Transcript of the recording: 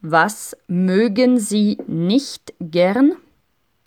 Was mögen Sie nicht gern?